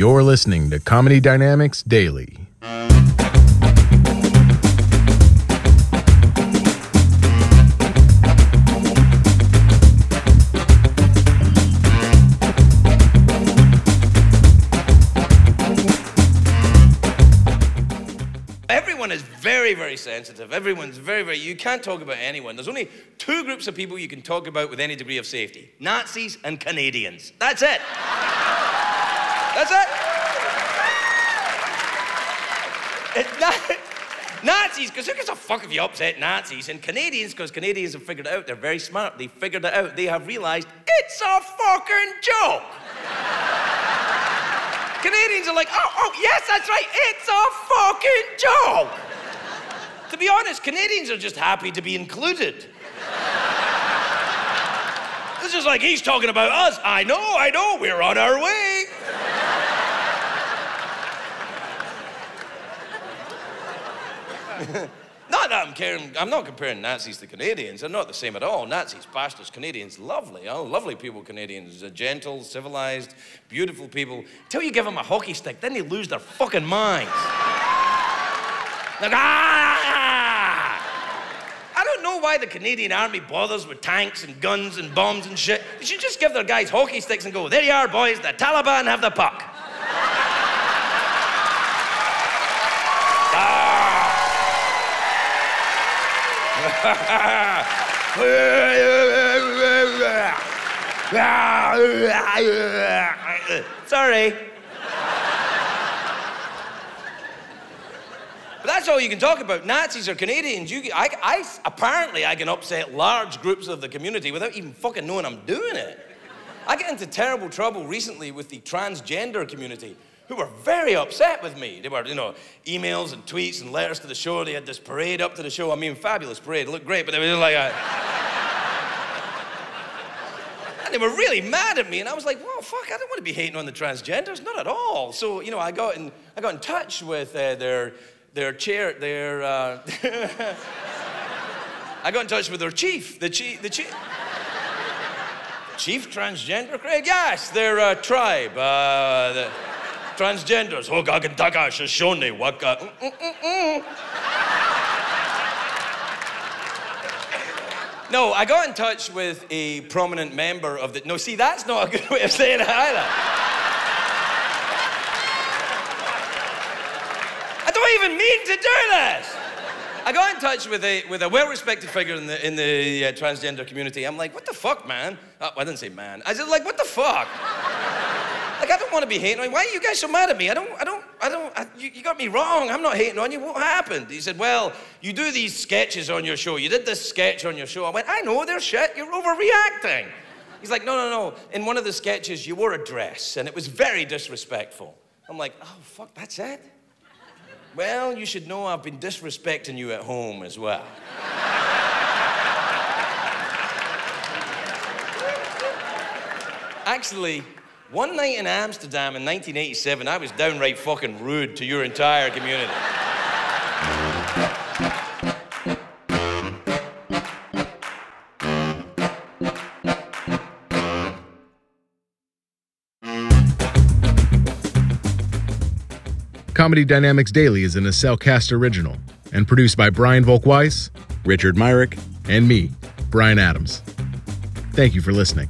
You're listening to Comedy Dynamics Daily. Everyone is very, very sensitive. Everyone's very, very. You can't talk about anyone. There's only two groups of people you can talk about with any degree of safety Nazis and Canadians. That's it. That's it. It's not. Nazis, because who gives a fuck if you upset Nazis? And Canadians, because Canadians have figured it out. They're very smart. They figured it out. They have realized it's a fucking joke. Canadians are like, oh, oh, yes, that's right. It's a fucking joke. to be honest, Canadians are just happy to be included. This is like he's talking about us. I know, I know, we're on our way. not that I'm caring, I'm not comparing Nazis to Canadians. They're not the same at all. Nazis, bastards, Canadians, lovely. Oh, lovely people, Canadians. Uh, gentle, civilized, beautiful people. Till you give them a hockey stick, then they lose their fucking minds. like, ah! I don't know why the Canadian Army bothers with tanks and guns and bombs and shit. They should just give their guys hockey sticks and go, there you are, boys, the Taliban have the puck. Sorry. But that's all you can talk about. Nazis or Canadians. You, I, I, apparently, I can upset large groups of the community without even fucking knowing I'm doing it. I get into terrible trouble recently with the transgender community who were very upset with me. They were, you know, emails and tweets and letters to the show. They had this parade up to the show. I mean, fabulous parade. It looked great, but they were like a... and they were really mad at me. And I was like, well, fuck, I don't want to be hating on the transgenders. Not at all. So, you know, I got in, I got in touch with uh, their, their chair, their... Uh... I got in touch with their chief, the chief, the chief... Chief transgender, Craig? Yes, their uh, tribe. Uh, the transgenders. Hogagantaka Shoshone Waka. Mm, mm, mm, no, I got in touch with a prominent member of the. No, see, that's not a good way of saying it either. I don't even mean to do this. I got in touch with a, with a well-respected figure in the, in the uh, transgender community. I'm like, what the fuck, man? Oh, I didn't say man. I said, like, what the fuck? Like, I don't want to be hating on you. Why are you guys so mad at me? I don't, I don't, I don't, I, you, you, got me wrong. I'm not hating on you. What happened? He said, Well, you do these sketches on your show. You did this sketch on your show. I went, I know, they're shit. You're overreacting. He's like, No, no, no. In one of the sketches, you wore a dress, and it was very disrespectful. I'm like, Oh, fuck, that's it? Well, you should know I've been disrespecting you at home as well. Actually, one night in Amsterdam in 1987, I was downright fucking rude to your entire community. Comedy Dynamics Daily is an Acelcast original and produced by Brian Volk-Weiss, Richard Myrick, and me, Brian Adams. Thank you for listening.